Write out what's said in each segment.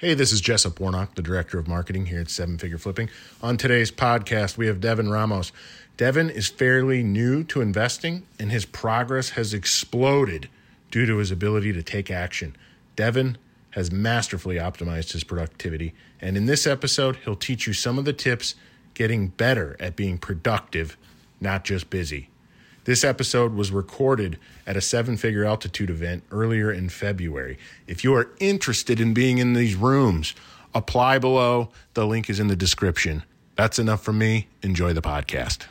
Hey, this is Jessup Warnock, the Director of Marketing here at Seven Figure Flipping. On today's podcast, we have Devin Ramos. Devin is fairly new to investing, and his progress has exploded due to his ability to take action. Devin has masterfully optimized his productivity, and in this episode, he'll teach you some of the tips getting better at being productive, not just busy. This episode was recorded at a seven figure altitude event earlier in February. If you are interested in being in these rooms, apply below. The link is in the description. That's enough from me. Enjoy the podcast.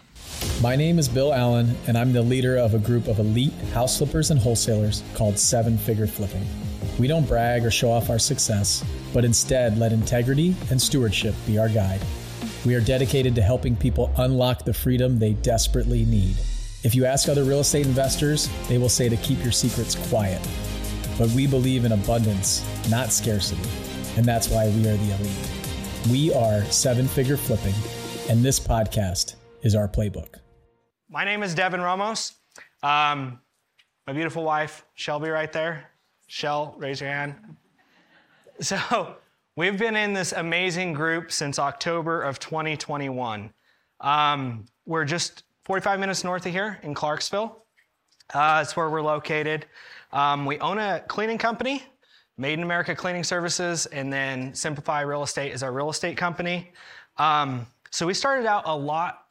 My name is Bill Allen, and I'm the leader of a group of elite house flippers and wholesalers called Seven Figure Flipping. We don't brag or show off our success, but instead let integrity and stewardship be our guide. We are dedicated to helping people unlock the freedom they desperately need. If you ask other real estate investors, they will say to keep your secrets quiet. But we believe in abundance, not scarcity. And that's why we are the elite. We are seven figure flipping, and this podcast is our playbook. My name is Devin Ramos. Um, my beautiful wife, Shelby, right there. Shell, raise your hand. So, we've been in this amazing group since October of 2021. Um, we're just 45 minutes north of here in Clarksville. Uh, that's where we're located. Um, we own a cleaning company, Made in America Cleaning Services, and then Simplify Real Estate is our real estate company. Um, so we started out a lot,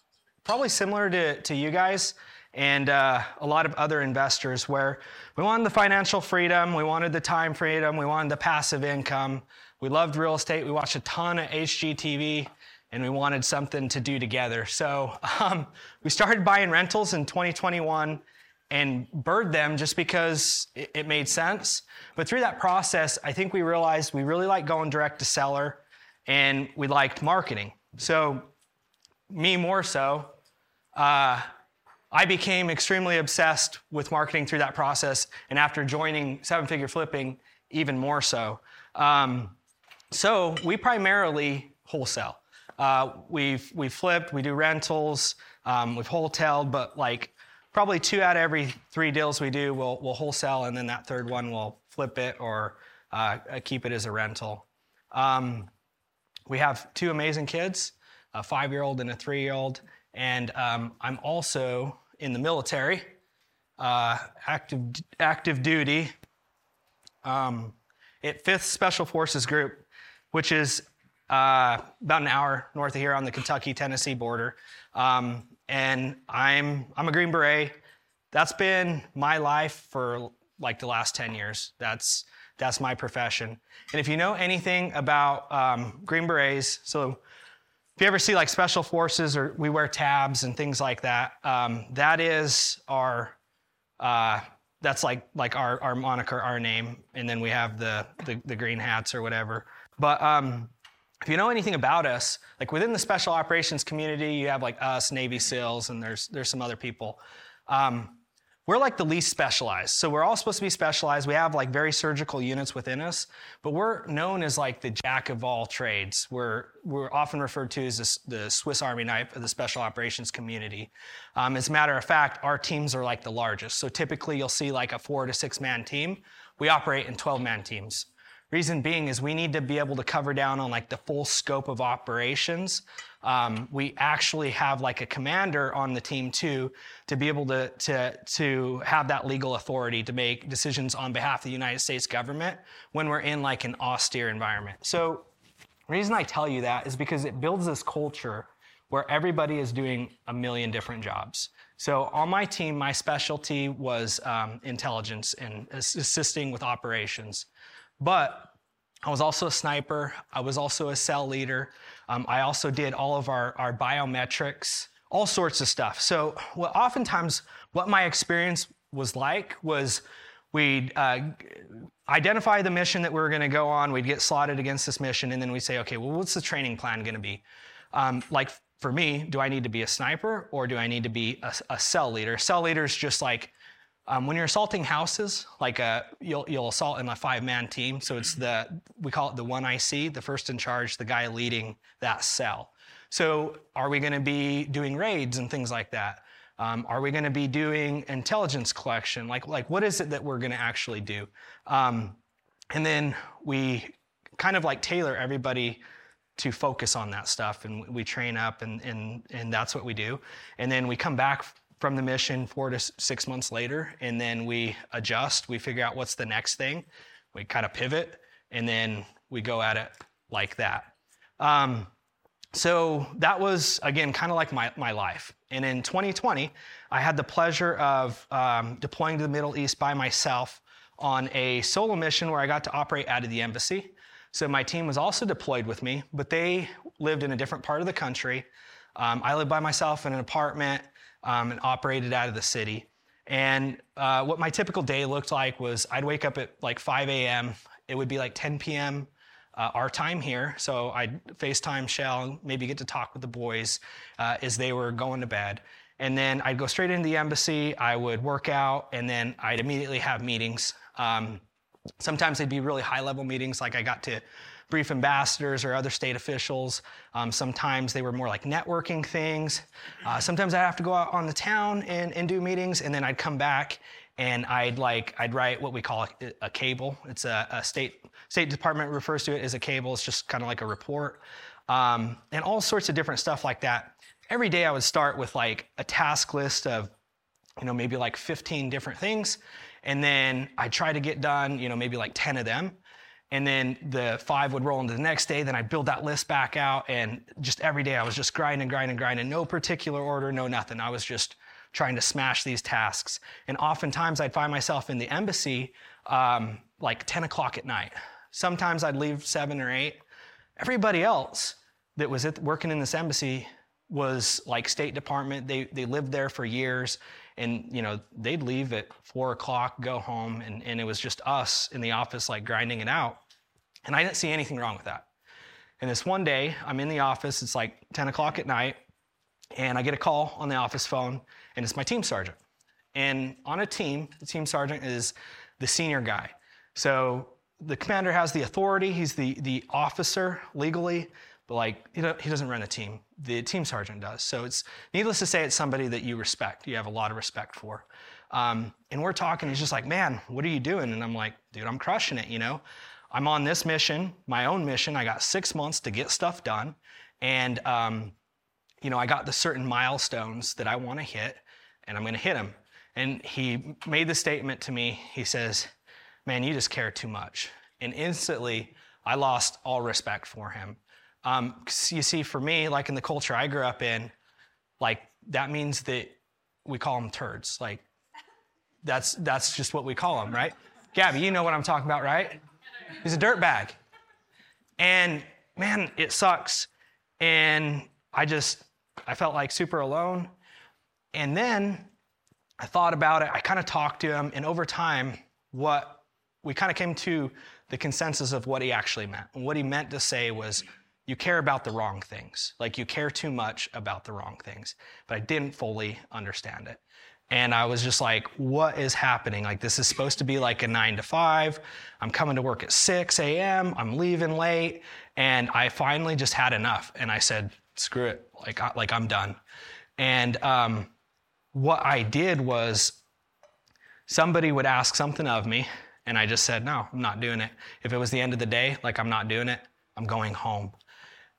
probably similar to, to you guys and uh, a lot of other investors, where we wanted the financial freedom, we wanted the time freedom, we wanted the passive income. We loved real estate. We watched a ton of HGTV and we wanted something to do together. So um, we started buying rentals in 2021 and bird them just because it, it, made sense. But through that process, I think we realized we really like going direct to seller and we liked marketing. So, me more so, uh, I became extremely obsessed with marketing through that process. And after joining Seven Figure Flipping, even more so. Um, so, we primarily wholesale. Uh, we've we've flipped, we do rentals, um, we've wholetailed, but like probably two out of every three deals we do, we'll we'll wholesale, and then that third one we'll flip it or uh, keep it as a rental. Um, we have two amazing kids, a five-year-old and a three-year-old, and um, I'm also in the military, uh, active active duty. Um, at Fifth Special Forces Group, which is uh, about an hour north of here on the Kentucky Tennessee border. Um, and I'm, I'm a Green Beret. That's been my life for like the last 10 years. That's, that's my profession. And if you know anything about um, Green Berets, so if you ever see like special forces or we wear tabs and things like that, um, that is our, uh, that's like like our, our moniker, our name, and then we have the the, the green hats or whatever. But um, if you know anything about us, like within the special operations community, you have like us, Navy SEALs, and there's there's some other people. Um, we're like the least specialized. So we're all supposed to be specialized. We have like very surgical units within us, but we're known as like the jack of all trades. We're, we're often referred to as the Swiss Army knife of the special operations community. Um, as a matter of fact, our teams are like the largest. So typically you'll see like a four to six man team. We operate in 12 man teams. Reason being is we need to be able to cover down on like the full scope of operations. Um, we actually have like a commander on the team too to be able to, to, to have that legal authority to make decisions on behalf of the United States government when we're in like an austere environment. So reason I tell you that is because it builds this culture where everybody is doing a million different jobs. So on my team, my specialty was um, intelligence and assisting with operations. But I was also a sniper. I was also a cell leader. Um, I also did all of our, our biometrics, all sorts of stuff. So, well, oftentimes, what my experience was like was we'd uh, identify the mission that we were going to go on, we'd get slotted against this mission, and then we'd say, okay, well, what's the training plan going to be? Um, like for me, do I need to be a sniper or do I need to be a, a cell leader? Cell leader is just like um, when you're assaulting houses, like uh, you'll, you'll assault in a five-man team. So it's the we call it the one IC, the first in charge, the guy leading that cell. So are we going to be doing raids and things like that? Um, are we going to be doing intelligence collection? Like like what is it that we're going to actually do? Um, and then we kind of like tailor everybody to focus on that stuff. And we train up, and, and, and that's what we do. And then we come back from the mission four to six months later, and then we adjust. We figure out what's the next thing. We kind of pivot, and then we go at it like that. Um, so that was, again, kind of like my, my life. And in 2020, I had the pleasure of um, deploying to the Middle East by myself on a solo mission where I got to operate out of the embassy. So my team was also deployed with me, but they lived in a different part of the country. Um, I lived by myself in an apartment um, and operated out of the city. And uh, what my typical day looked like was I'd wake up at like 5 a.m. It would be like 10 p.m. Uh, our time here. So I'd FaceTime Shell, maybe get to talk with the boys uh, as they were going to bed. And then I'd go straight into the embassy, I would work out, and then I'd immediately have meetings. Um, sometimes they'd be really high level meetings, like I got to brief ambassadors or other state officials. Um, sometimes they were more like networking things. Uh, sometimes I'd have to go out on the town and, and do meetings, and then I'd come back and I'd like I'd write what we call a, a cable. It's a, a, state State Department refers to it as a cable. It's just kind of like a report, um, and all sorts of different stuff like that. Every day I would start with like a task list of, you know, maybe like 15 different things, and then I try to get done, you know, maybe like 10 of them. And then the five would roll into the next day. Then I'd build that list back out. And just every day I was just grinding, grinding, grinding. No particular order, no nothing. I was just trying to smash these tasks. And oftentimes I'd find myself in the embassy um, like 10 o'clock at night. Sometimes I'd leave seven or eight. Everybody else that was at, working in this embassy was like State Department. They, they lived there for years and you know they'd leave at four o'clock go home and, and it was just us in the office like grinding it out and i didn't see anything wrong with that and this one day i'm in the office it's like 10 o'clock at night and i get a call on the office phone and it's my team sergeant. And on a team, the team sergeant is the senior guy. So the commander has the authority, he's the, the officer legally, but like he, doesn't run the team. The team sergeant does. So it's needless to say, it's somebody that you respect, you have a lot of respect for. Um, and we're talking, he's just like, man, what are you doing? And I'm like, dude, I'm crushing it, you know? I'm on this mission, my own mission. I got six months to get stuff done. And, um, you know, I got the certain milestones that I want to hit and I'm going to hit them. And he made the statement to me. He says, Man, you just care too much. And instantly, I lost all respect for him. Um, you see, for me, like in the culture I grew up in, like that means that we call them turds. Like that's that's just what we call them, right? Gabby, you know what I'm talking about, right? He's a dirt bag. And man, it sucks. And I just I felt like super alone. And then I thought about it, I kind of talked to him, and over time, what we kind of came to the consensus of what he actually meant. And what he meant to say was, you care about the wrong things. Like you care too much about the wrong things. But I didn't fully understand it. And I was just like, what is happening? Like, this is supposed to be like a nine to five. I'm coming to work at 6 a.m., I'm leaving late. And I finally just had enough. And I said, screw it. Like, I, like I'm done. And um, what I did was somebody would ask something of me, and I just said, No, I'm not doing it. If it was the end of the day, like I'm not doing it, I'm going home.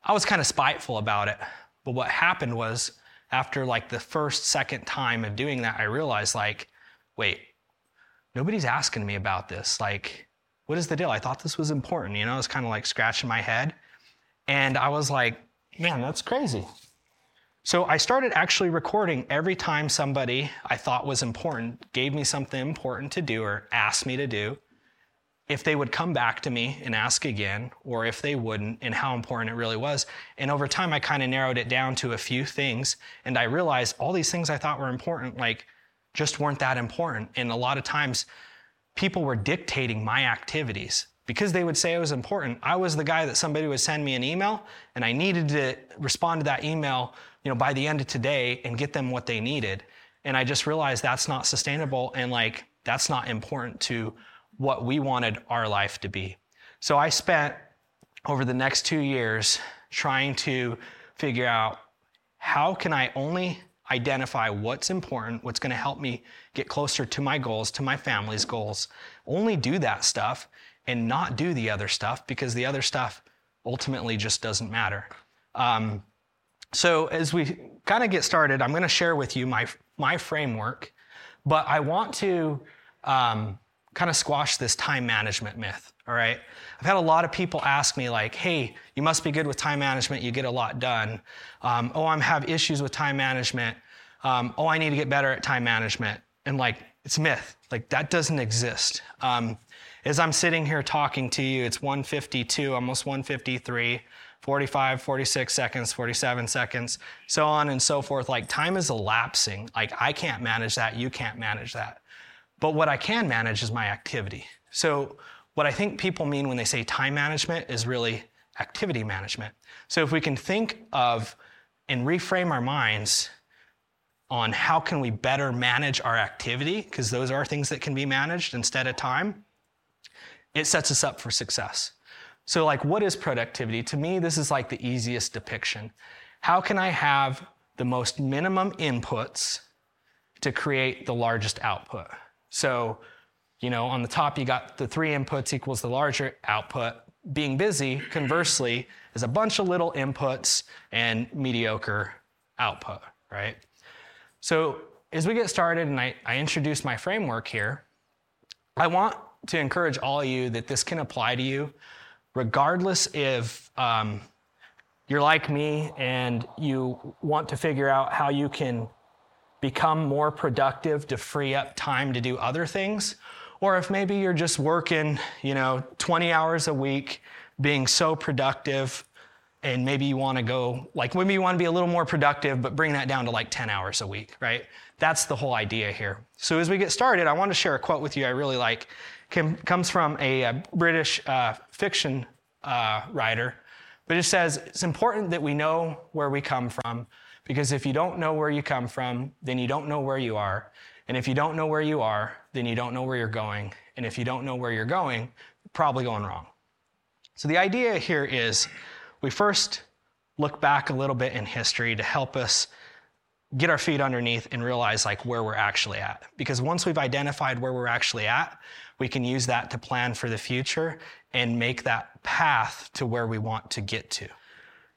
I was kind of spiteful about it. But what happened was, after like the first, second time of doing that, I realized, like, wait, nobody's asking me about this. Like, what is the deal? I thought this was important. You know, I was kind of like scratching my head. And I was like, man, that's crazy. So I started actually recording every time somebody I thought was important gave me something important to do or asked me to do, if they would come back to me and ask again, or if they wouldn't, and how important it really was. And over time, I kind of narrowed it down to a few things, and I realized all these things I thought were important, like, just weren't that important. And a lot of times, people were dictating my activities because they would say it was important. I was the guy that somebody would send me an email, and I needed to respond to that email you know, by the end of today and get them what they needed. And I just realized that's not sustainable and like that's not important to what we wanted our life to be. So I spent over the next two years trying to figure out how can I only identify what's important, what's going to help me get closer to my goals, to my family's goals, only do that stuff, and not do the other stuff because the other stuff ultimately just doesn't matter. Um, so as we kind of get started, I'm going to share with you my my framework, but I want to um, kind of squash this time management myth. All right, I've had a lot of people ask me like, "Hey, you must be good with time management. You get a lot done." Um, oh, I'm have issues with time management. Um, oh, I need to get better at time management. And like, it's myth. Like that doesn't exist. Um, as I'm sitting here talking to you, it's 152, almost 153. 45, 46 seconds, 47 seconds, so on and so forth. Like time is elapsing. Like I can't manage that, you can't manage that. But what I can manage is my activity. So what I think people mean when they say time management is really activity management. So if we can think of and reframe our minds on how can we better manage our activity because those are things that can be managed instead of time, it sets us up for success. So, like, what is productivity? To me, this is like the easiest depiction. How can I have the most minimum inputs to create the largest output? So, you know, on the top, you got the three inputs equals the larger output. Being busy, conversely, is a bunch of little inputs and mediocre output, right? So, as we get started and I, I introduce my framework here, I want to encourage all of you that this can apply to you regardless if um, you're like me and you want to figure out how you can become more productive to free up time to do other things, or if maybe you're just working, you know, 20 hours a week, being so productive, and maybe you want to go, like, maybe you want to be a little more productive, but bring that down to like 10 hours a week, right? That's the whole idea here. So as we get started, I want to share a quote with you I really like comes from a, a British uh, fiction uh, writer, but it says it's important that we know where we come from because if you don't know where you come from, then you don't know where you are. And if you don't know where you are, then you don't know where you're going. And if you don't know where you're going, you're probably going wrong. So the idea here is we first look back a little bit in history to help us get our feet underneath and realize like where we're actually at. Because once we've identified where we're actually at, we can use that to plan for the future and make that path to where we want to get to.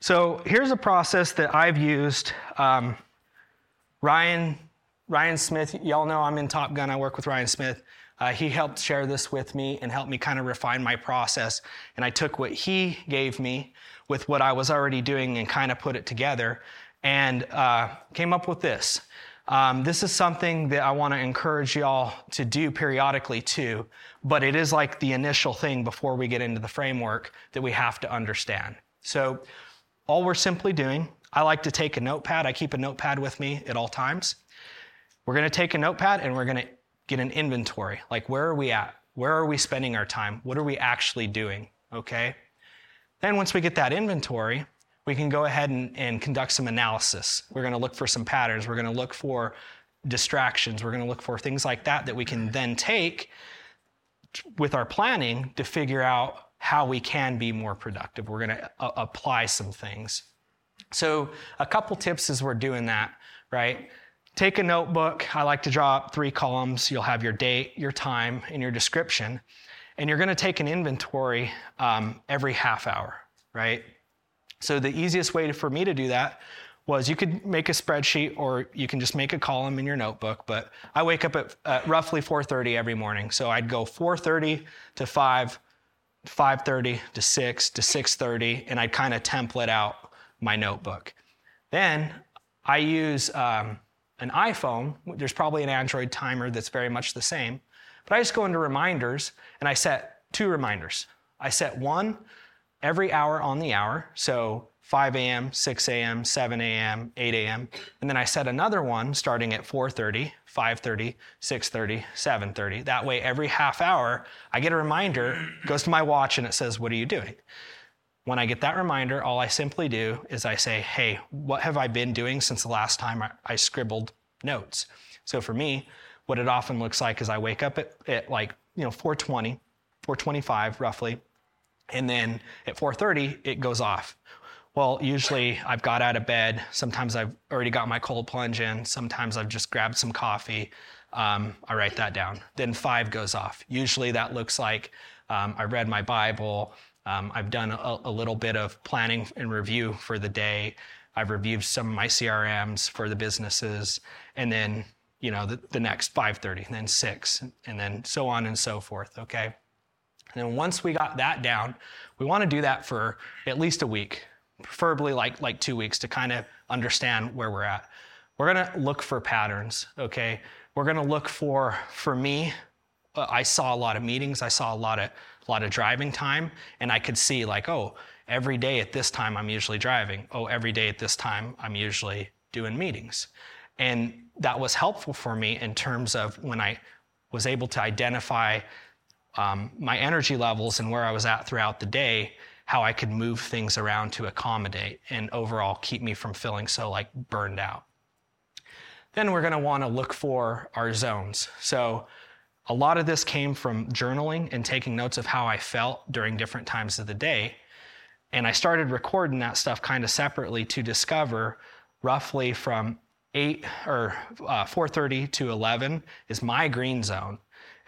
So here's a process that I've used. Um, Ryan, Ryan Smith, y'all know I'm in Top Gun. I work with Ryan Smith. Uh, he helped share this with me and helped me kind of refine my process. And I took what he gave me with what I was already doing and kind of put it together and uh, came up with this. Um, this is something that I want to encourage y'all to do periodically too, but it is like the initial thing before we get into the framework that we have to understand. So, all we're simply doing, I like to take a notepad. I keep a notepad with me at all times. We're going to take a notepad and we're going to get an inventory. Like, where are we at? Where are we spending our time? What are we actually doing? Okay? Then, once we get that inventory, we can go ahead and, and conduct some analysis. We're going to look for some patterns. We're going to look for distractions. We're going to look for things like that that we can then take with our planning to figure out how we can be more productive. We're going to uh, apply some things. So, a couple tips as we're doing that, right? Take a notebook. I like to draw up three columns. You'll have your date, your time, and your description. And you're going to take an inventory um, every half hour, right? So the easiest way for me to do that was you could make a spreadsheet or you can just make a column in your notebook but i wake up at, at roughly 4.30 every morning so i'd go 4.30 to 5 5.30 to 6 to 6.30 and i'd kind of template out my notebook. Then i use um, an iphone. There's probably an android timer that's very much the same but i just go into reminders and i set two reminders. I set one every hour on the hour. So 5 a.m., 6 a.m., 7 a.m., 8 a.m. And then I set another one starting at 4:30, 5:30, 6:30, 7:30. That way every half hour I get a reminder, goes to my watch and it says, "What are you doing?" When I get that reminder, all I simply do is I say, "Hey, what have I been doing since the last time I, I scribbled notes?" So for me, what it often looks like is I wake up at, at like, you know, 4:20, 4:25 roughly and then at 4.30 it goes off well usually i've got out of bed sometimes i've already got my cold plunge in sometimes i've just grabbed some coffee um, i write that down then 5 goes off usually that looks like Um, I read my Bible. Um, I've done a, a, little bit of planning and review for the day. I've reviewed some of my CRMs for the businesses, and then you know the, the next 5:30, and then six, and then so on and so forth. Okay. And then once we got that down, we want to do that for at least a week, preferably like like two weeks to kind of understand where we're at. We're gonna look for patterns. Okay. We're gonna look for for me. Uh, I saw a lot of meetings. I saw a lot of a lot of driving time, and I could see like, oh, every day at this time I'm usually driving. Oh, every day at this time I'm usually doing meetings. And that was helpful for me in terms of when I was able to identify um, my energy levels and where I was at throughout the day, how I could move things around to accommodate and overall keep me from feeling so like burned out. Then we're going to want to look for our zones. So a lot of this came from journaling and taking notes of how I felt during different times of the day. And I started recording that stuff kind of separately to discover roughly from 8 or uh, 4:30 to 11 is my green zone.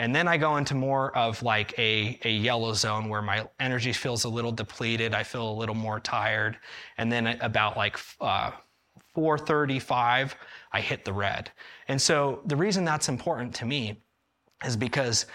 And then I go into more of like a, a yellow zone where my energy feels a little depleted. I feel a little more tired. And then about like uh, 435, I hit the red. And so the reason that's important to me is because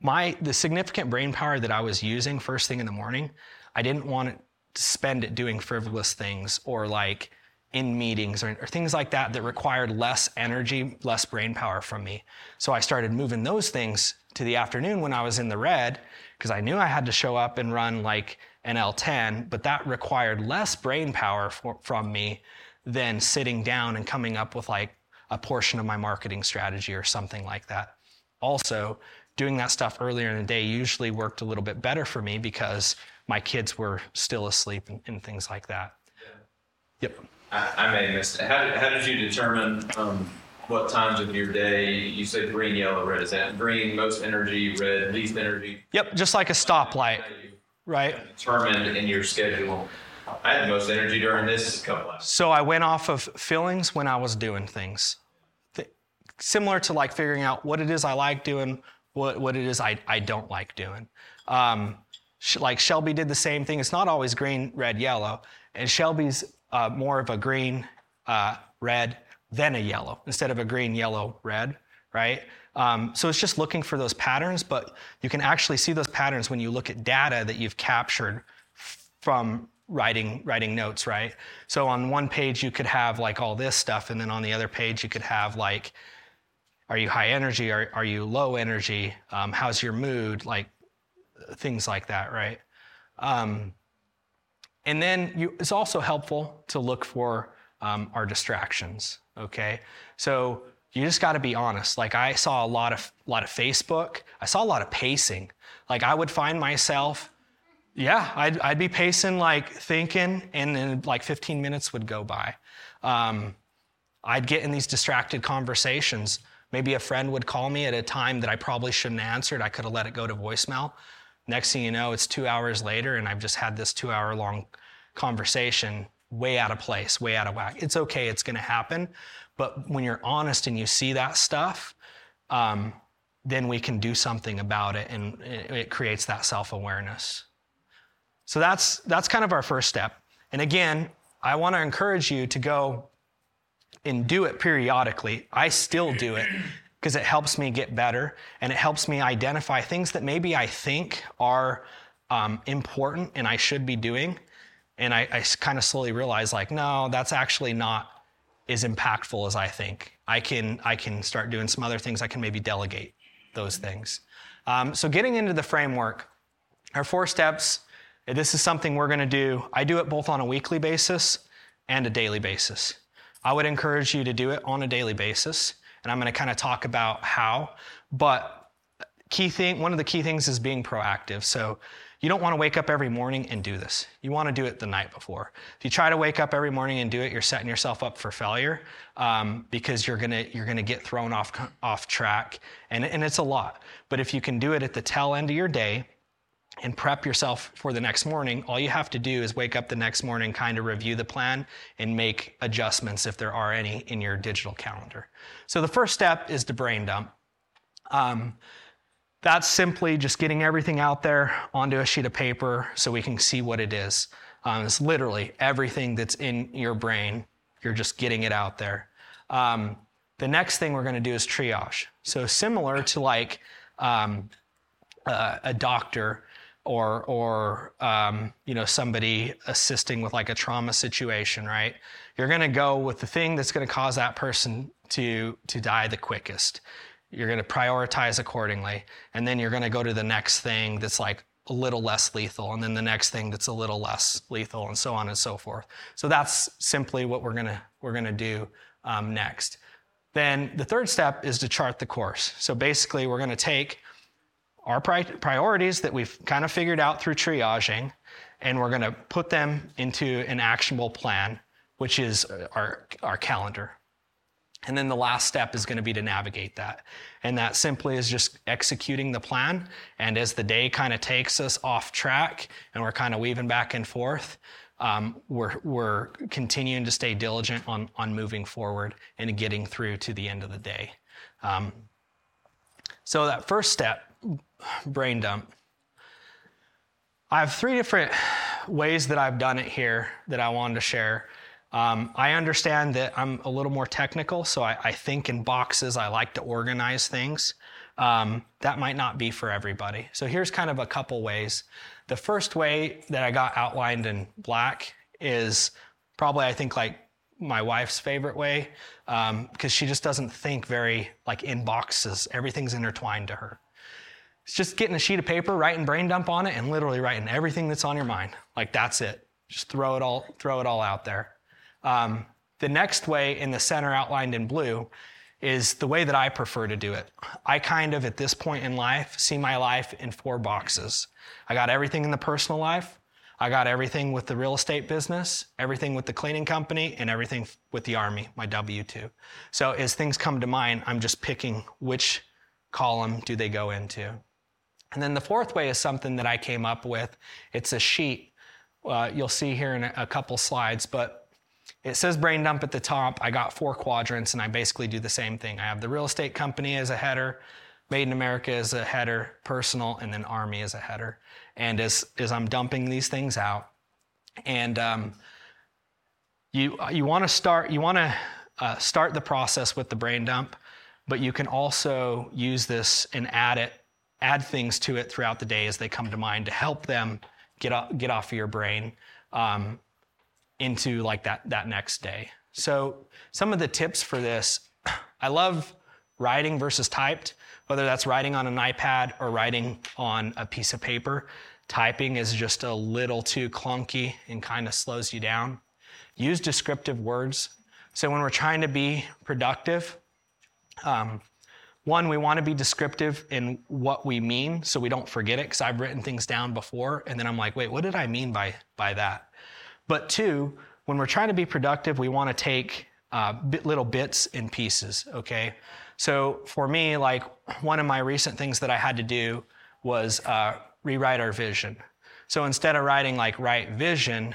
my the significant brain power that I was using first thing in the morning, I didn't want to spend it doing frivolous things or like in meetings or, or, things like that that required less energy, less brain power from me. So I started moving those things to the afternoon when I was in the red because I knew I had to show up and run like an L10, but that required less brain power for, from me than sitting down and coming up with like a portion of my marketing strategy or something like that also doing that stuff earlier in the day usually worked a little bit better for me because my kids were still asleep and, and things like that. Yeah. Yep. I, I, may have missed it. How did, how did you determine um, what times of your day you said green, yellow, red? Is that green most energy, red least energy? Yep, just like a stoplight, right? Determined in your schedule. I had the most energy during this couple hours. So I went off of feelings when I was doing things similar to like figuring out what it is I like doing, what, what it is I, I don't like doing. Um, like Shelby did the same thing. It's not always green, red, yellow. And Shelby's uh, more of a green, uh, red, then a yellow instead of a green, yellow, red, right? Um, so it's just looking for those patterns, but you can actually see those patterns when you look at data that you've captured from writing writing notes, right? So on one page you could have like all this stuff, and then on the other page you could have like are you high energy? Are, are you low energy? Um, how's your mood? Like things like that, right? Um, and then you, it's also helpful to look for um, our distractions, okay? So you just got to be honest. Like I saw a lot of lot of Facebook. I saw a lot of pacing. Like I would find myself, yeah, I'd, I'd be pacing, like thinking, and then like 15 minutes would go by. Um, I'd get in these distracted conversations Maybe a friend would call me at a time that I probably shouldn't have answered. I could have let it go to voicemail. Next thing you know, it's two hours later, and I've just had this two hour long conversation way out of place, way out of whack. It's okay, it's gonna happen. But when you're honest and you see that stuff, um, then we can do something about it and it creates that self awareness. So that's, that's kind of our first step. And again, I wanna encourage you to go and do it periodically. I still do it because it helps me get better and it helps me identify things that maybe I think are um, important and I should be doing. And I, I kind of slowly realize, like, no, that's actually not as impactful as I think. I can I can start doing some other things. I can maybe delegate those things. Um, so getting into the framework, our four steps. This is something we're going to do. I do it both on a weekly basis and a daily basis. I would encourage you to do it on a daily basis. And I'm going to kind of talk about how. But key thing, one of the key things is being proactive. So you don't want to wake up every morning and do this. You want to do it the night before. If you try to wake up every morning and do it, you're setting yourself up for failure um, because you're gonna you're gonna get thrown off off track, and and it's a lot. But if you can do it at the tail end of your day, and prep yourself for the next morning, all you have to do is wake up the next morning, kind of review the plan, and make adjustments if there are any in your digital calendar. So the first step is to brain dump. Um, that's simply just getting everything out there onto a sheet of paper so we can see what it is. Um, it's literally everything that's in your brain. You're just getting it out there. Um, the next thing we're going to do is triage. So similar to like um, uh, a doctor or or um, you know somebody assisting with like a trauma situation, right? You're going to go with the thing that's going to cause that person to to die the quickest. You're going to prioritize accordingly, and then you're going to go to the next thing that's like a little less lethal, and then the next thing that's a little less lethal, and so on and so forth. So that's simply what we're going to we're to do um, next. Then the third step is to chart the course. So basically, we're going to take our pri- priorities that we've kind of figured out through triaging, and we're going to put them into an actionable plan, which is our, our calendar. And then the last step is going to be to navigate that. And that simply is just executing the plan. And as the day kind of takes us off track and we're kind of weaving back and forth, um, we're, we're continuing to stay diligent on, on moving forward and getting through to the end of the day. Um, so, that first step, brain dump. I have three different ways that I've done it here that I wanted to share. Um, I understand that I'm a little more technical, so I, I think in boxes. I like to organize things. Um, that might not be for everybody. So here's kind of a couple ways. The first way that I got outlined in black is probably, I think, like my wife's favorite way because um, she just doesn't think very like in boxes. Everything's intertwined to her. It's just getting a sheet of paper, writing brain dump on it, and literally writing everything that's on your mind. Like that's it. Just throw it all, throw it all out there. Um, the next way in the center outlined in blue is the way that I prefer to do it. I kind of, at this point in life, see my life in four boxes. I got everything in the personal life, I got everything with the real estate business, everything with the cleaning company, and everything with the Army, my W 2. So as things come to mind, I'm just picking which column do they go into. And then the fourth way is something that I came up with. It's a sheet. Uh, you'll see here in a, couple slides, but it says brain dump at the top. I got four quadrants, and I basically do the same thing. I have the real estate company as a header, Made in America as a header, personal, and then Army as a header. And as, as I'm dumping these things out, and um, you, you want to start, you want to uh, start the process with the brain dump, but you can also use this and add it, add things to it throughout the day as they come to mind to help them get off, get off of your brain um, into like that, that next day. So some of the tips for this, I love writing versus typed whether that's writing on an iPad or writing on a piece of paper. Typing is just a little too clunky and kind of slows you down. Use descriptive words. So when we're trying to be productive, um, one, we want to be descriptive in what we mean so we don't forget it because I've written things down before and then I'm like, wait, what did I mean by, by that? But two, when we're trying to be productive, we want to take uh, bit, little bits and pieces, okay? So for me, like one of my recent things that I had to do was uh, rewrite our vision. So instead of writing like write vision,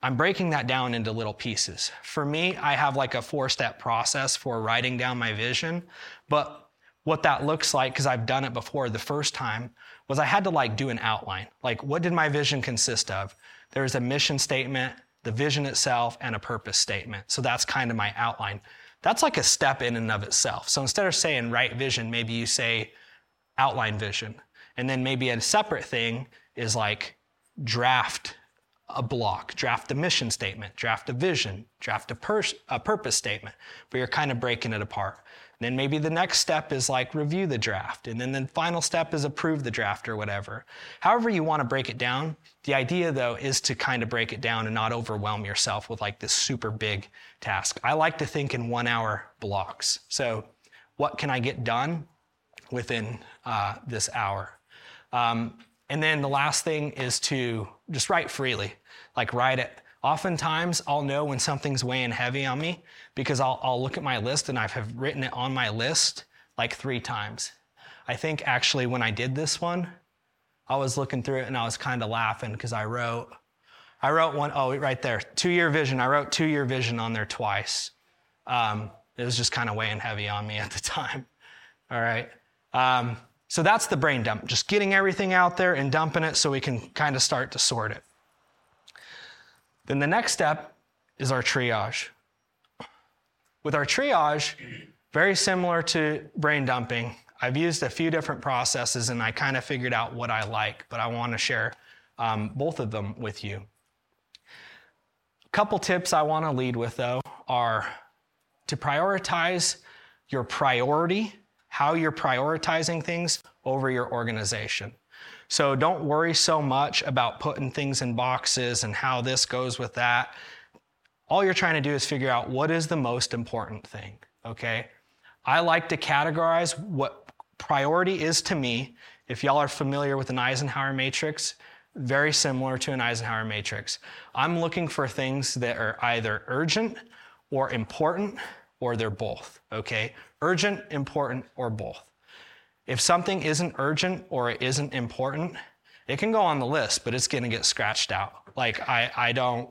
I'm breaking that down into little pieces. For me, I have like a four step process for writing down my vision. But what that looks like, because I've done it before the first time, was I had to like do an outline. Like, what did my vision consist of? There's a mission statement, the vision itself, and a purpose statement. So that's kind of my outline. That's like a step in and of itself. So instead of saying write vision, maybe you say outline vision. And then maybe a separate thing is like draft a block, draft a mission statement, draft a vision, draft a, pers- a purpose statement, but you're kind of breaking it apart. Then maybe the next step is like review the draft. And then the final step is approve the draft or whatever. However, you want to break it down. The idea, though, is to kind of break it down and not overwhelm yourself with like this super big task. I like to think in one hour blocks. So, what can I get done within uh, this hour? Um, and then the last thing is to just write freely, like write it Oftentimes, I'll know when something's weighing heavy on me because I'll, I'll look at my list and I have written it on my list like three times. I think actually when I did this one, I was looking through it and I was kind of laughing because I wrote, I wrote one, oh, right there, two year vision. I wrote two year vision on there twice. Um, it was just kind of weighing heavy on me at the time. All right. Um, So that's the brain dump, just getting everything out there and dumping it so we can kind of start to sort it. Then the next step is our triage. With our triage, very similar to brain dumping, I've used a few different processes and I kind of figured out what I like, but I want to share um, both of them with you. A couple tips I want to lead with though are to prioritize your priority, how you're prioritizing things over your organization. So don't worry so much about putting things in boxes and how this goes with that. All you're trying to do is figure out what is the most important thing, okay? I like to categorize what priority is to me. If y'all are familiar with an Eisenhower matrix, very similar to an Eisenhower matrix. I'm looking for things that are either urgent or important or they're both, okay? Urgent, important, or both. If something isn't urgent or it isn't important, it can go on the list, but it's gonna get scratched out. Like I, I don't,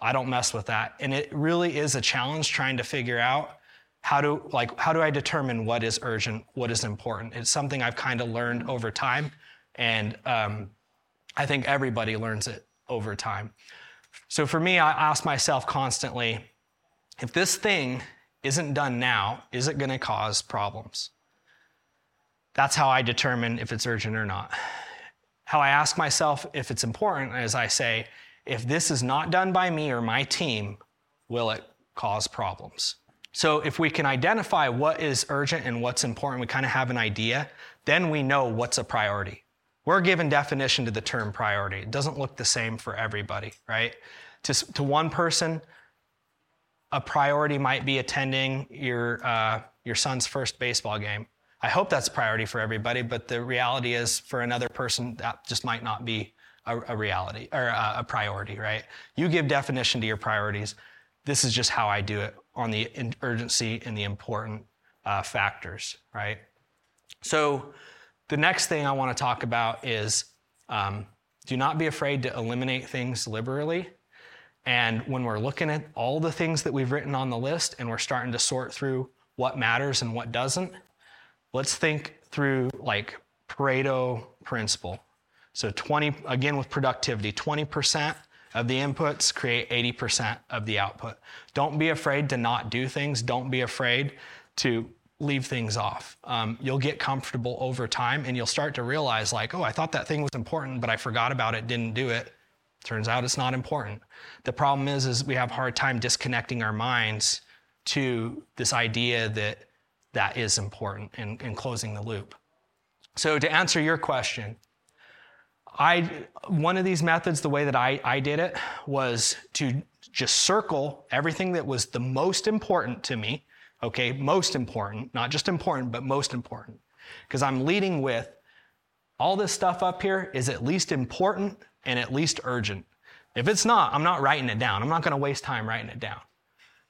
I don't mess with that. And it really is a challenge trying to figure out how do like how do I determine what is urgent, what is important. It's something I've kind of learned over time, and um, I think everybody learns it over time. So for me, I ask myself constantly, if this thing isn't done now, is it going to cause problems? That's how I determine if it's urgent or not. How I ask myself if it's important is I say, if this is not done by me or my team, will it cause problems? So if we can identify what is urgent and what's important, we kind of have an idea, then we know what's a priority. We're given definition to the term priority. It doesn't look the same for everybody, right? To, to one person, a priority might be attending your, uh, your son's first baseball game. I hope that's a priority for everybody, but the reality is for another person, that just might not be a, a reality or a, a priority, right? You give definition to your priorities. This is just how I do it on the urgency and the important uh, factors, right? So the next thing I want to talk about is um, do not be afraid to eliminate things liberally. And when we're looking at all the things that we've written on the list and we're starting to sort through what matters and what doesn't, let's think through like Pareto principle. So 20, again with productivity, 20% of the inputs create 80% of the output. Don't be afraid to not do things. Don't be afraid to leave things off. Um, you'll get comfortable over time and you'll start to realize, like, oh, I thought that thing was important, but I forgot about it, didn't do it. Turns out it's not important. The problem is, is we have a hard time disconnecting our minds to this idea that that is important in, and closing the loop. So to answer your question, I one of these methods, the way that I, I did it was to just circle everything that was the most important to me. Okay, most important, not just important, but most important. Because I'm leading with all this stuff up here is at least important and at least urgent. If it's not, I'm not writing it down. I'm not going to waste time writing it down.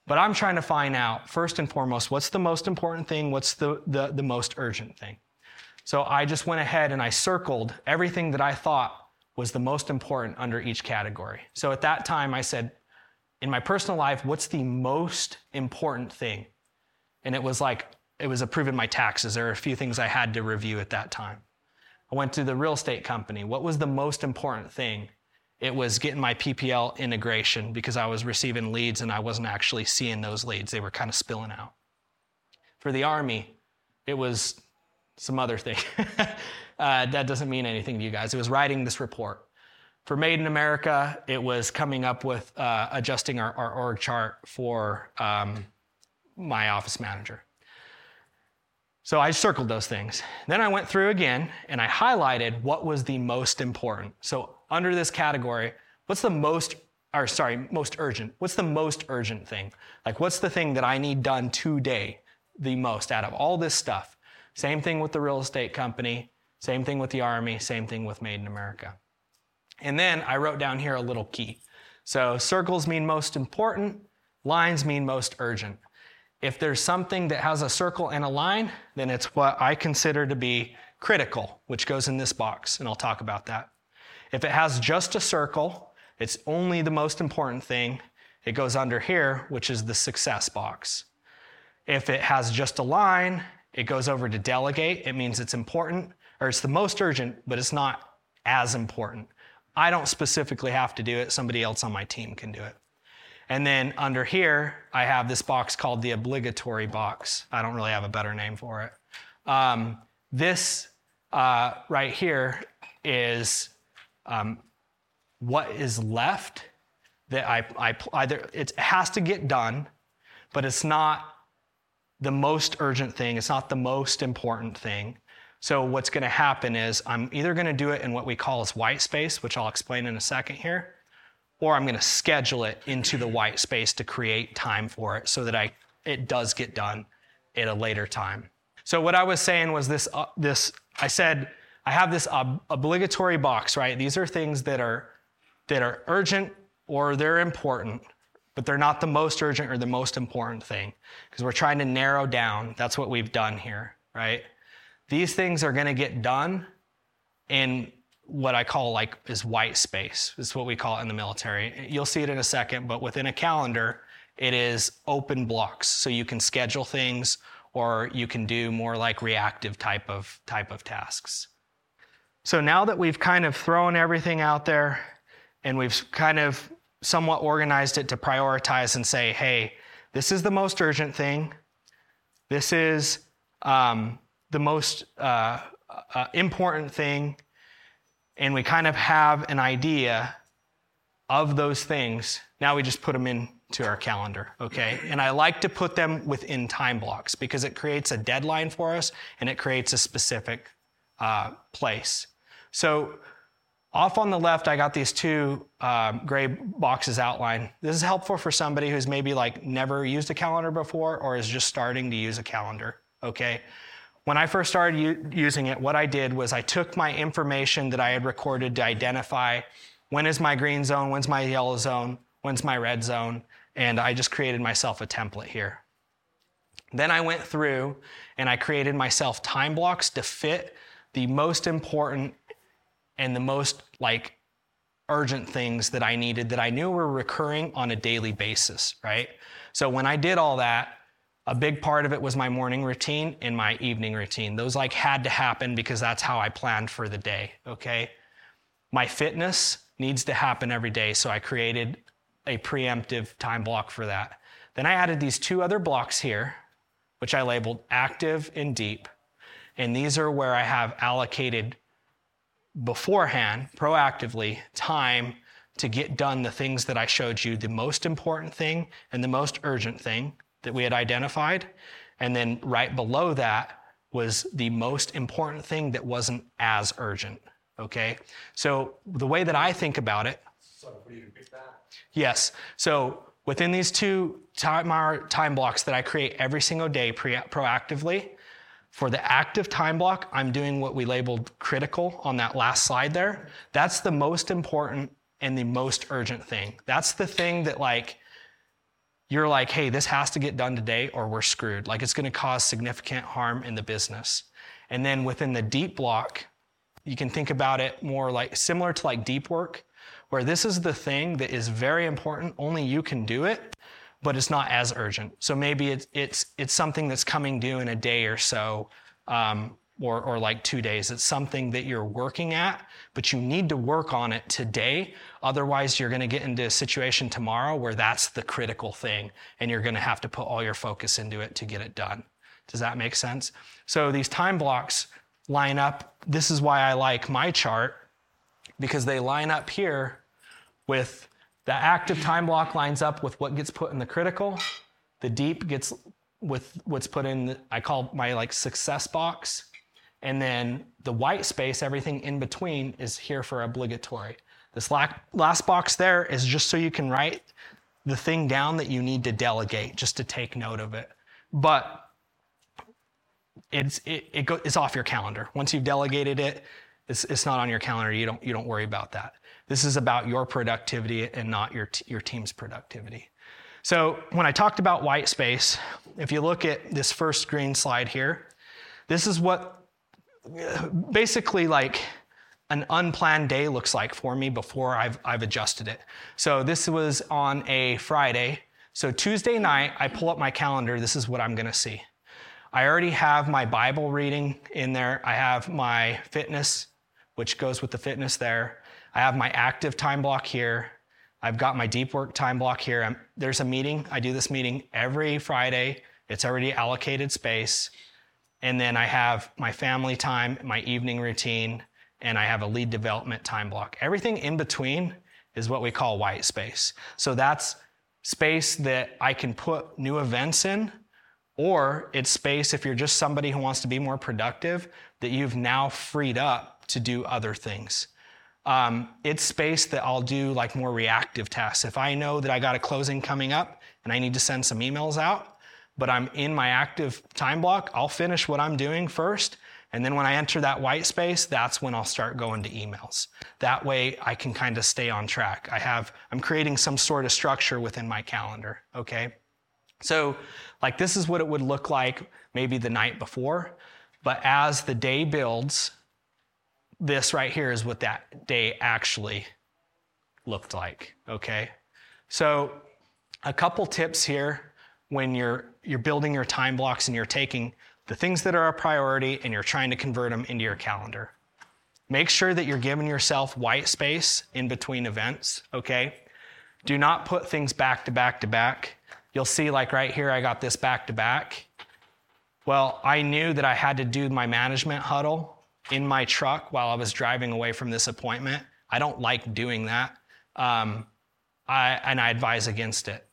But I'm trying to find out, first and foremost, what's the most important thing? What's the, the, the most urgent thing? So I just went ahead and I circled everything that I thought was the most important under each category. So at that time, I said, in my personal life, what's the most important thing? And it was like, it was approving my taxes. There are a few things I had to review at that time. I went to the real estate company. What was the most important thing? It was getting my PPL integration because I was receiving leads and I wasn't actually seeing those leads. They were kind of spilling out. For the Army, it was some other thing. uh, that doesn't mean anything to you guys. It was writing this report. For Made in America, it was coming up with uh, adjusting our, our, org chart for um, my office manager. So I circled those things. Then I went through again and I highlighted what was the most important. So under this category, what's the most, or sorry, most urgent? What's the most urgent thing? Like, what's the thing that I need done today the most out of all this stuff? Same thing with the real estate company, same thing with the Army, same thing with Made in America. And then I wrote down here a little key. So circles mean most important, lines mean most urgent. If there's something that has a circle and a line, then it's what I consider to be critical, which goes in this box, and I'll talk about that. If it has just a circle, it's only the most important thing, it goes under here, which is the success box. If it has just a line it goes over to delegate. It means it's important, or it's the most urgent, but it's not as important. I don't specifically have to do it, somebody else on my team can do it. And then under here, I have this box called the obligatory box. I don't really have a better name for it. Um, this uh, right here is um, what is left that I, I either it has to get done, but it's not the most urgent thing. It's not the most important thing. So what's going to happen is I'm either going to do it in what we call as white space, which I'll explain in a second here, or I'm going to schedule it into the white space to create time for it so that I it does get done at a later time. So what I was saying was this uh, this I said I have this ob- obligatory box, right? These are things that are that are urgent or they're important, but they're not the most urgent or the most important thing because we're trying to narrow down. That's what we've done here, right? These things are going to get done in what I call like is white space. Is what we call it in the military. You'll see it in a second, but within a calendar, it is open blocks. So you can schedule things or you can do more like reactive type of type of tasks. So now that we've kind of thrown everything out there and we've kind of somewhat organized it to prioritize and say, hey, this is the most urgent thing. This is um, the most uh, uh, important thing. And we kind of have an idea of those things. Now we just put them into our calendar, okay? And I like to put them within time blocks because it creates a deadline for us and it creates a specific uh, place. So off on the left, I got these two um, gray boxes outlined. This is helpful for somebody who's maybe like never used a calendar before or is just starting to use a calendar, okay? When I first started u- using it, what I did was I took my information that I had recorded to identify when is my green zone, when's my yellow zone, when's my red zone, and I just created myself a template here. Then I went through and I created myself time blocks to fit the most important and the most like urgent things that I needed that I knew were recurring on a daily basis, right? So when I did all that, a big part of it was my morning routine and my evening routine. Those like had to happen because that's how I planned for the day, okay? My fitness needs to happen every day, so I created a preemptive time block for that. Then I added these two other blocks here, which I labeled active and deep. And these are where I have allocated beforehand, proactively, time to get done the things that I showed you the most important thing and the most urgent thing that we had identified. And then right below that was the most important thing that wasn't as urgent. Okay? So the way that I think about it. So for you to pick that? Yes. So within these two time, time blocks that I create every single day pre- proactively, for the active time block, I'm doing what we labeled critical on that last slide there. That's the most important and the most urgent thing. That's the thing that, like, you're like, hey, this has to get done today or we're screwed. Like, it's going to cause significant harm in the business. And then within the deep block, you can think about it more like similar to like deep work, where this is the thing that is very important, only you can do it but it's not as urgent. So maybe it's it's it's something that's coming due in a day or so, um, or or like two days. It's something that you're working at, but you need to work on it today. Otherwise, you're going to get into a situation tomorrow where that's the critical thing, and you're going to have to put all your focus into it to get it done. Does that make sense? So these time blocks line up. This is why I like my chart because they line up here with the active time block lines up with what gets put in the critical. The deep gets with what's put in, the, I call my like success box. And then the white space, everything in between, is here for obligatory. This last box there is just so you can write the thing down that you need to delegate, just to take note of it. But it's, it, it go, it's off your calendar. Once you've delegated it, it's, it's not on your calendar. You don't, you don't worry about that. This is about your productivity and not your, t- your team's productivity. So when I talked about white space, if you look at this first green slide here, this is what basically like an unplanned day looks like for me before I've, I've adjusted it. So this was on a Friday. So Tuesday night, I pull up my calendar. This is what I'm going to see. I already have my Bible reading in there. I have my fitness, which goes with the fitness there. I have my active time block here. I've got my deep work time block here. I'm, there's a meeting. I do this meeting every Friday. It's already allocated space. And then I have my family time, my evening routine, and I have a lead development time block. Everything in between is what we call white space. So that's space that I can put new events in, or it's space if you're just somebody who wants to be more productive that you've now freed up to do other things. Um, it's space that I'll do like more reactive tasks. If I know that I got a closing coming up and I need to send some emails out, but I'm in my active time block, I'll finish what I'm doing first. And then when I enter that white space, that's when I'll start going to emails. That way I can kind of stay on track. I have, I'm creating some sort of structure within my calendar, okay? So, like, this is what it would look like maybe the night before. But as the day builds, this right here is what that day actually looked like, okay? So, a couple tips here when you're you're building your time blocks and you're taking the things that are a priority and you're trying to convert them into your calendar. Make sure that you're giving yourself white space in between events, okay? Do not put things back to back to back. You'll see like right here I got this back to back. Well, I knew that I had to do my management huddle in my truck while I was driving away from this appointment. I don't like doing that. Um, I, and I advise against it.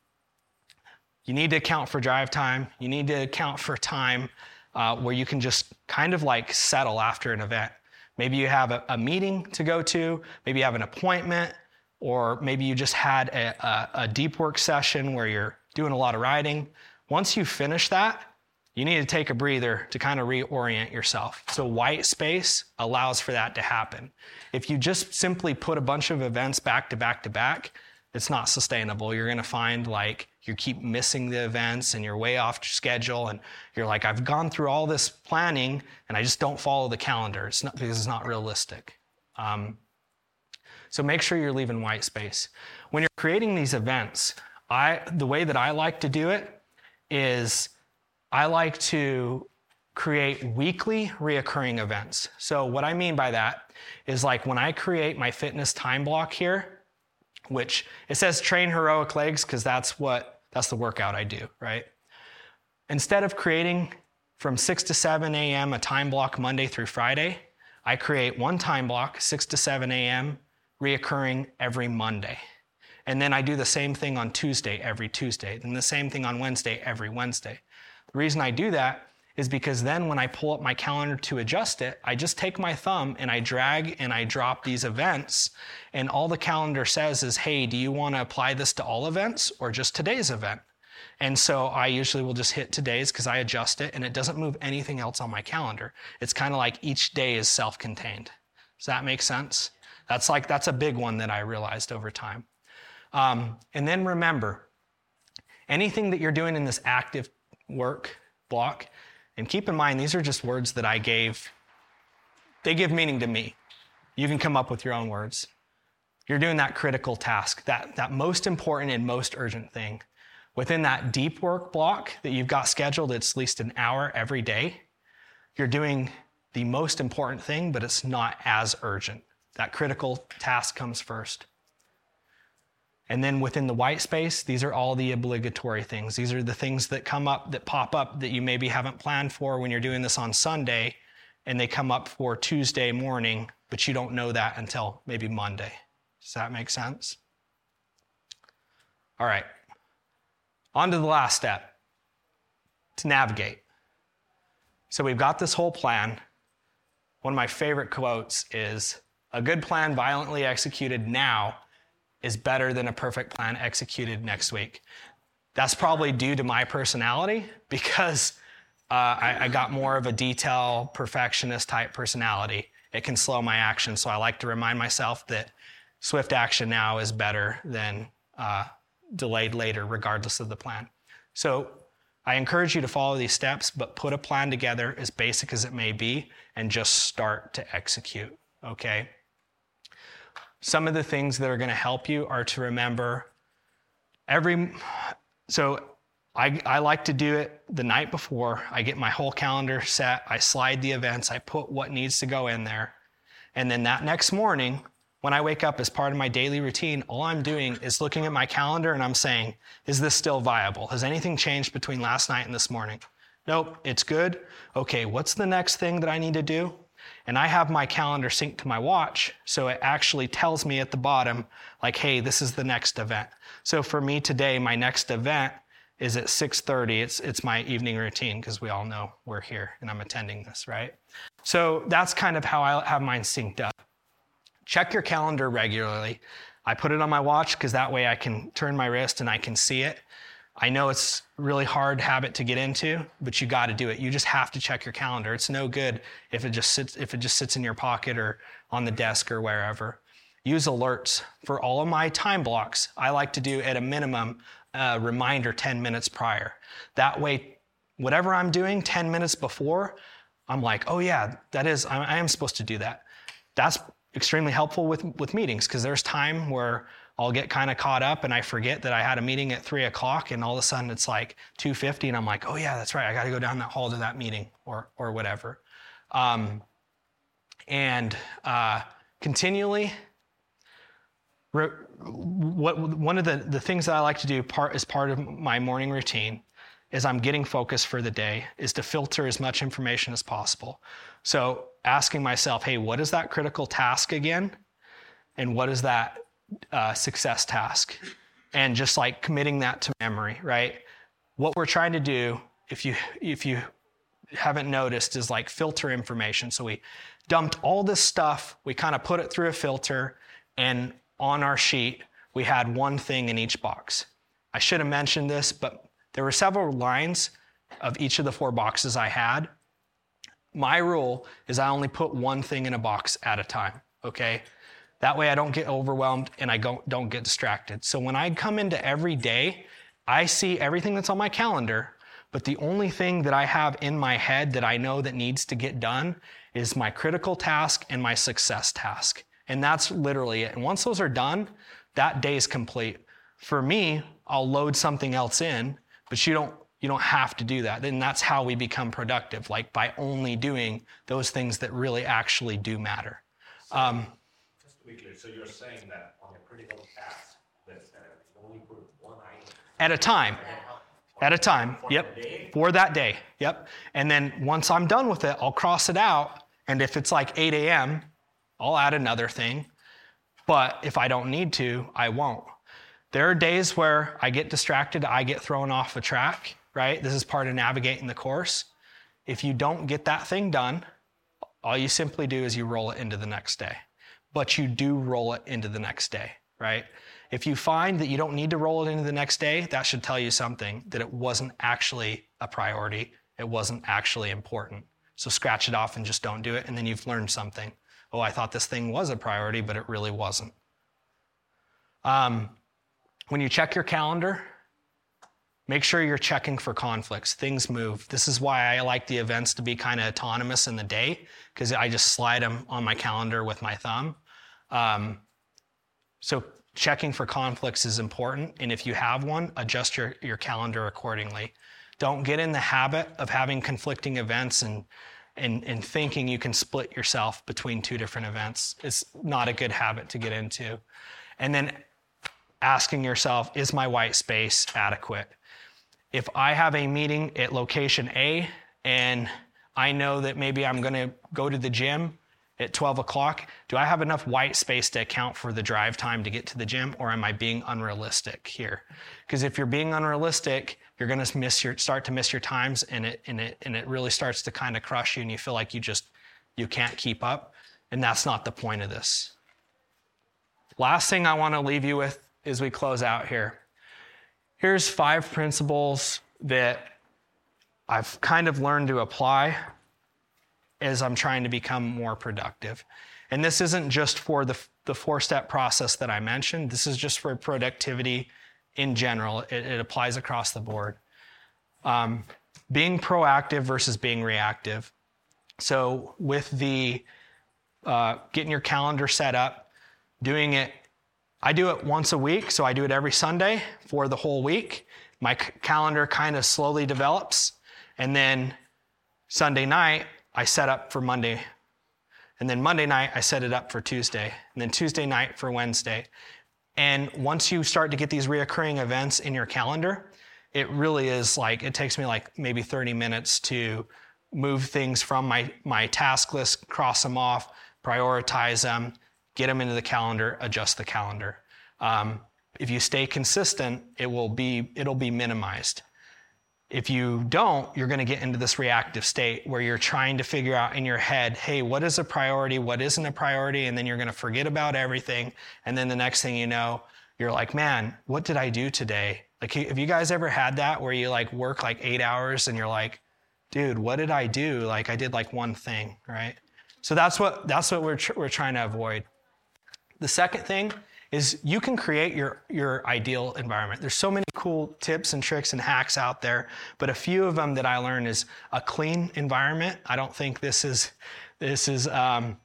You need to account for drive time. You need to account for time uh, where you can just kind of like settle after an event. Maybe you have a, a, meeting to go to, maybe you have an appointment, or maybe you just had a, a, a deep work session where you're doing a lot of writing. Once you finish that, you need to take a breather to kind of reorient yourself. So, white space allows for that to happen. If you just simply put a bunch of events back to back to back, it's not sustainable. You're going to find like you keep missing the events and you're way off schedule. And you're like, I've gone through all this planning and I just don't follow the calendar. It's not because it's not realistic. Um, so, make sure you're leaving white space. When you're creating these events, I, the way that I like to do it is I like to create weekly reoccurring events. So, what I mean by that is like when I create my fitness time block here, which it says TrainHeroic legs because that's what that's the workout I do, right? Instead of creating from 6 to 7 a.m. a time block Monday through Friday, I create one time block, 6 to 7 a.m., reoccurring every Monday. And then I do the same thing on Tuesday every Tuesday, and the same thing on Wednesday every Wednesday. The reason I do that is because then when I pull up my calendar to adjust it, I just take my thumb and I drag and I drop these events. And all the calendar says is, hey, do you want to apply this to all events or just today's event? And so I usually will just hit today's because I adjust it and it doesn't move anything else on my calendar. It's kind of like each day is self contained. Does that make sense? That's like, that's a big one that I realized over time. Um, and then remember, anything that you're doing in this active work block. And keep in mind, these are just words that I gave. They give meaning to me. You can come up with your own words. You're doing that critical task, that, that most important and most urgent thing. Within that deep work block that you've got scheduled, it's at least an hour every day. You're doing the most important thing, but it's not as urgent. That critical task comes first. And then within the white space, these are all the obligatory things. These are the things that come up, that pop up that you maybe haven't planned for when you're doing this on Sunday, and they come up for Tuesday morning, but you don't know that until maybe Monday. Does that make sense? All right. On to the last step to navigate. So we've got this whole plan. One of my favorite quotes is A good plan violently executed now is better than a perfect plan executed next week. That's probably due to my personality because uh, I, I, got more of a detail perfectionist type personality. It can slow my action, so I like to remind myself that swift action now is better than uh, delayed later, regardless of the plan. So I encourage you to follow these steps, but put a plan together as basic as it may be and just start to execute, okay? Some of the things that are going to help you are to remember every, so I, I like to do it the night before. I get my whole calendar set. I slide the events. I put what needs to go in there. And then that next morning, when I wake up as part of my daily routine, all I'm doing is looking at my calendar and I'm saying, is this still viable? Has anything changed between last night and this morning? Nope, it's good. Okay, what's the next thing that I need to do? And I have my calendar synced to my watch, so it actually tells me at the bottom, like, hey, this is the next event. So for me today, my next event is at 6:30. It's it's my evening routine because we all know we're here and I'm attending this, right? So that's kind of how I have mine synced up. Check your calendar regularly. I put it on my watch because that way I can turn my wrist and I can see it. I know it's really hard habit to get into, but you got to do it. You just have to check your calendar. It's no good if it just sits if it just sits in your pocket or on the desk or wherever. Use alerts for all of my time blocks. I like to do at a minimum a reminder 10 minutes prior. That way, whatever I'm doing 10 minutes before, I'm like, oh yeah, that is, I am supposed to do that. That's extremely helpful with, with meetings because there's time where I'll get kind of caught up and I forget that I had a meeting at three o'clock and all of a sudden it's like 2.50 and I'm like, oh yeah, that's right. I got to go down that hall to that meeting or, or whatever. Um, and uh, continually what, one of the, the things that I like to do part, as part of my morning routine is I'm getting focused for the day, is to filter as much information as possible. So asking myself, hey, what is that critical task again? And what is that uh, success task? And just like committing that to memory, right? What we're trying to do, if you if you haven't noticed, is like filter information. So we dumped all this stuff, we kind of put it through a filter, and on our sheet, we had one thing in each box. I should have mentioned this, but there were several lines of each of the four boxes I had. My rule is I only put one thing in a box at a time, okay? That way I don't get overwhelmed and I don't, get distracted. So when I come into every day, I see everything that's on my calendar, but the only thing that I have in my head that I know that needs to get done is my critical task and my success task. And that's literally it. And once those are done, that day is complete. For me, I'll load something else in, but you don't you don't have to do that. Then that's how we become productive, like by only doing those things that really actually do matter. Um, to be clear, so you're saying that on a critical task list, that you only put one item at a time. At a time. Yep. For that day. Yep. And then once I'm done with it, I'll cross it out. And if it's like 8 a.m., I'll add another thing. But if I don't need to, I won't. There are days where I get distracted, I get thrown off a track, right? This is part of navigating the course. If you don't get that thing done, all you simply do is you roll it into the next day. But you do roll it into the next day, right? If you find that you don't need to roll it into the next day, that should tell you something that it wasn't actually a priority, it wasn't actually important. So scratch it off and just don't do it, and then you've learned something oh, I thought this thing was a priority, but it really wasn't. Um, when you check your calendar, make sure you're checking for conflicts. Things move. This is why I like the events to be kind of autonomous in the day, because I just slide them on my calendar with my thumb. Um, so checking for conflicts is important. And if you have one, adjust your, your calendar accordingly. Don't get in the habit of having conflicting events and and, and thinking you can split yourself between two different events is not a good habit to get into. And then asking yourself, is my white space adequate? If I have a meeting at location A and I know that maybe I'm going to go to the gym at 12 o'clock, do I have enough white space to account for the drive time to get to the gym, or am I being unrealistic here? Because if you're being unrealistic, you're going to miss your start to miss your times, and it and it and it really starts to kind of crush you, and you feel like you just you can't keep up, and that's not the point of this. Last thing I want to leave you with as we close out here. Here's five principles that I've kind of learned to apply as I'm trying to become more productive. And this isn't just for the, the four step process that I mentioned, this is just for productivity in general. It, it applies across the board. Um, being proactive versus being reactive. So, with the uh, getting your calendar set up, doing it, I do it once a week, so I do it every Sunday for the whole week. my c- calendar kind of slowly develops. And then Sunday night, I set up for Monday. And then Monday night, I set it up for Tuesday. And then Tuesday night for Wednesday. And once you start to get these reoccurring events in your calendar, it really is like, it takes me like maybe 30 minutes to move things from my, my task list, cross them off, prioritize them, get them into the calendar, adjust the calendar. Um, if you stay consistent, it will be, it'll be minimized. If you don't, you're going to get into this reactive state where you're trying to figure out in your head, hey, what is a priority? What isn't a priority? And then you're going to forget about everything. And then the next thing you know, you're like, man, what did I do today? Like, have you guys ever had that where you like work like eight hours and you're like, dude, what did I do? Like, I did like one thing, right? So that's what that's what we're tr- we're trying to avoid. The second thing is you can create your, your ideal environment. There's so many cool tips and tricks and hacks out there, but a few of them that I learned is a clean environment. I don't think this is this is um,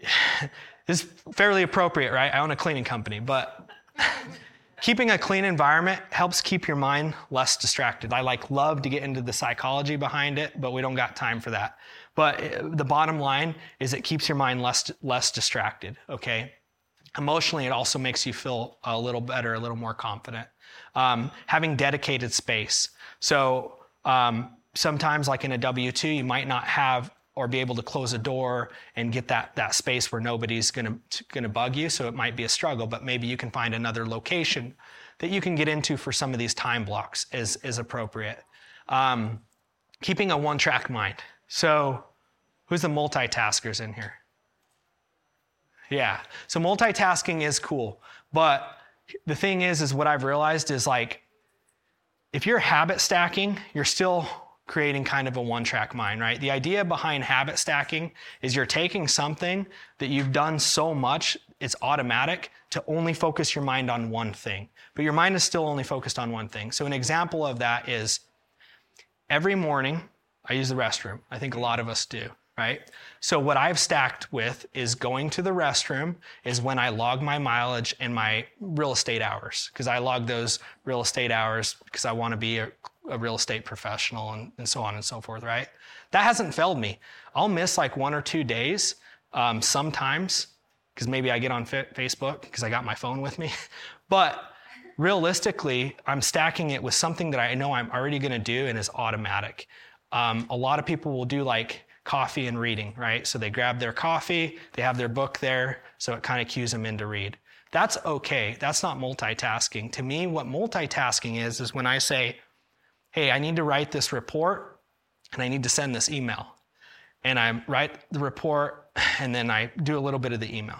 is fairly appropriate, right? I own a cleaning company, but keeping a clean environment helps keep your mind less distracted. I like love to get into the psychology behind it, but we don't got time for that. But uh, the bottom line is it keeps your mind less less distracted, okay? Emotionally, it also makes you feel a little better, a little more confident. Um, having dedicated space. So um, sometimes, like in a W 2, you might not have or be able to close a door and get that, that space where nobody's gonna, gonna bug you. So it might be a struggle, but maybe you can find another location that you can get into for some of these time blocks is, is appropriate. Um, keeping a one track mind. So, who's the multitaskers in here? Yeah. So multitasking is cool, but the thing is, is what I've realized is like, if you're habit stacking, you're still creating kind of a one track mind, right? The idea behind habit stacking is you're taking something that you've done so much, it's automatic to only focus your mind on one thing. But your mind is still only focused on one thing. So, an example of that is every morning I use the restroom. I think a lot of us do right? So what I've stacked with is going to the restroom is when I log my mileage and my real estate hours because I log those real estate hours because I want to be a, a real estate professional and, and, so on and so forth, right? That hasn't failed me. I'll miss like one or two days um, sometimes because maybe I get on Facebook because I got my phone with me, but realistically, I'm stacking it with something that I know I'm already going to do and is automatic. Um, a lot of people will do like coffee and reading, right? So they grab their coffee, they have their book there, so it kind of cues them in to read. That's okay. That's not multitasking. To me, what multitasking is, is when I say, hey, I need to write this report and I need to send this email. And I write the report and then I do a little bit of the email.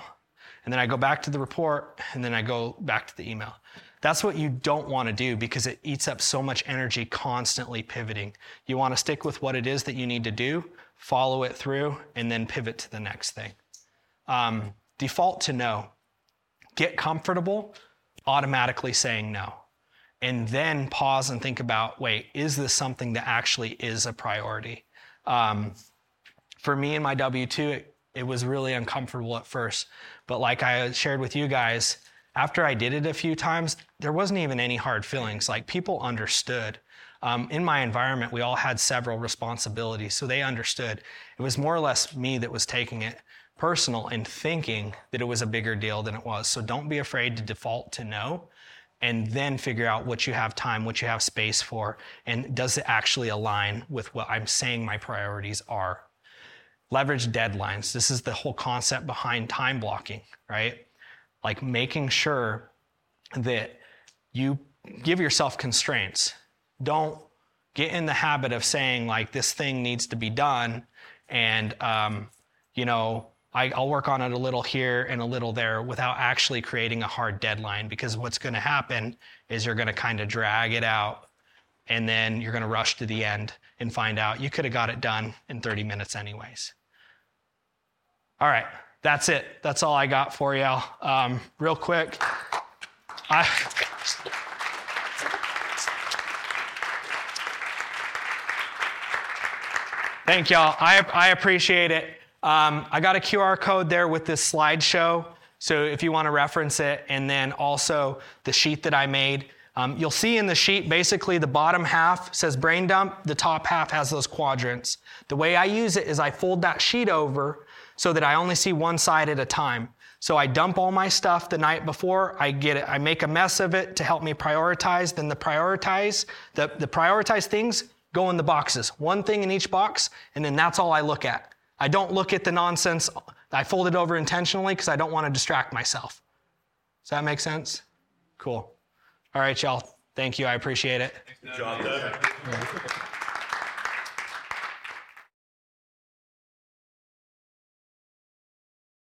And then I go back to the report and then I go back to the email. That's what you don't want to do because it eats up so much energy constantly pivoting. You want to stick with what it is that you need to do, follow it through, and then pivot to the next thing. Um, default to no. Get comfortable automatically saying no. And then pause and think about wait, is this something that actually is a priority? Um, for me and my W 2, it, it was really uncomfortable at first. But like I shared with you guys, after I did it a few times, there wasn't even any hard feelings. Like people understood. Um, in my environment, we all had several responsibilities, so they understood. It was more or less me that was taking it personal and thinking that it was a bigger deal than it was. So don't be afraid to default to no and then figure out what you have time, what you have space for, and does it actually align with what I'm saying my priorities are. Leverage deadlines. This is the whole concept behind time blocking, right? Like making sure that you give yourself constraints don't get in the habit of saying like this thing needs to be done. And um, you know I, will work on it a little here and a little there without actually creating a hard deadline because what's going to happen is you're going to kind of drag it out and then you're going to rush to the end and find out you could have got it done in 30 minutes anyways. All right that's it. That's all i got for y'all. Um, real quick I, Thank y'all. I, I appreciate it. Um, I got a QR code there with this slideshow. So if you want to reference it, and then also the sheet that I made, Um, you'll see in the sheet, basically, the bottom half says brain dump, the top half has those quadrants. The way I use it is I fold that sheet over so that I only see one side at a time. So I dump all my stuff the night before. I get it. I make a mess of it to help me prioritize. Then the prioritize, the, the prioritize things go in the boxes. One thing in each box, and then that's all I look at. I don't look at the nonsense. I fold it over intentionally because I don't want to distract myself. Does that make sense? Cool. All right, y'all. Thank you. I appreciate it. Good job, Devin.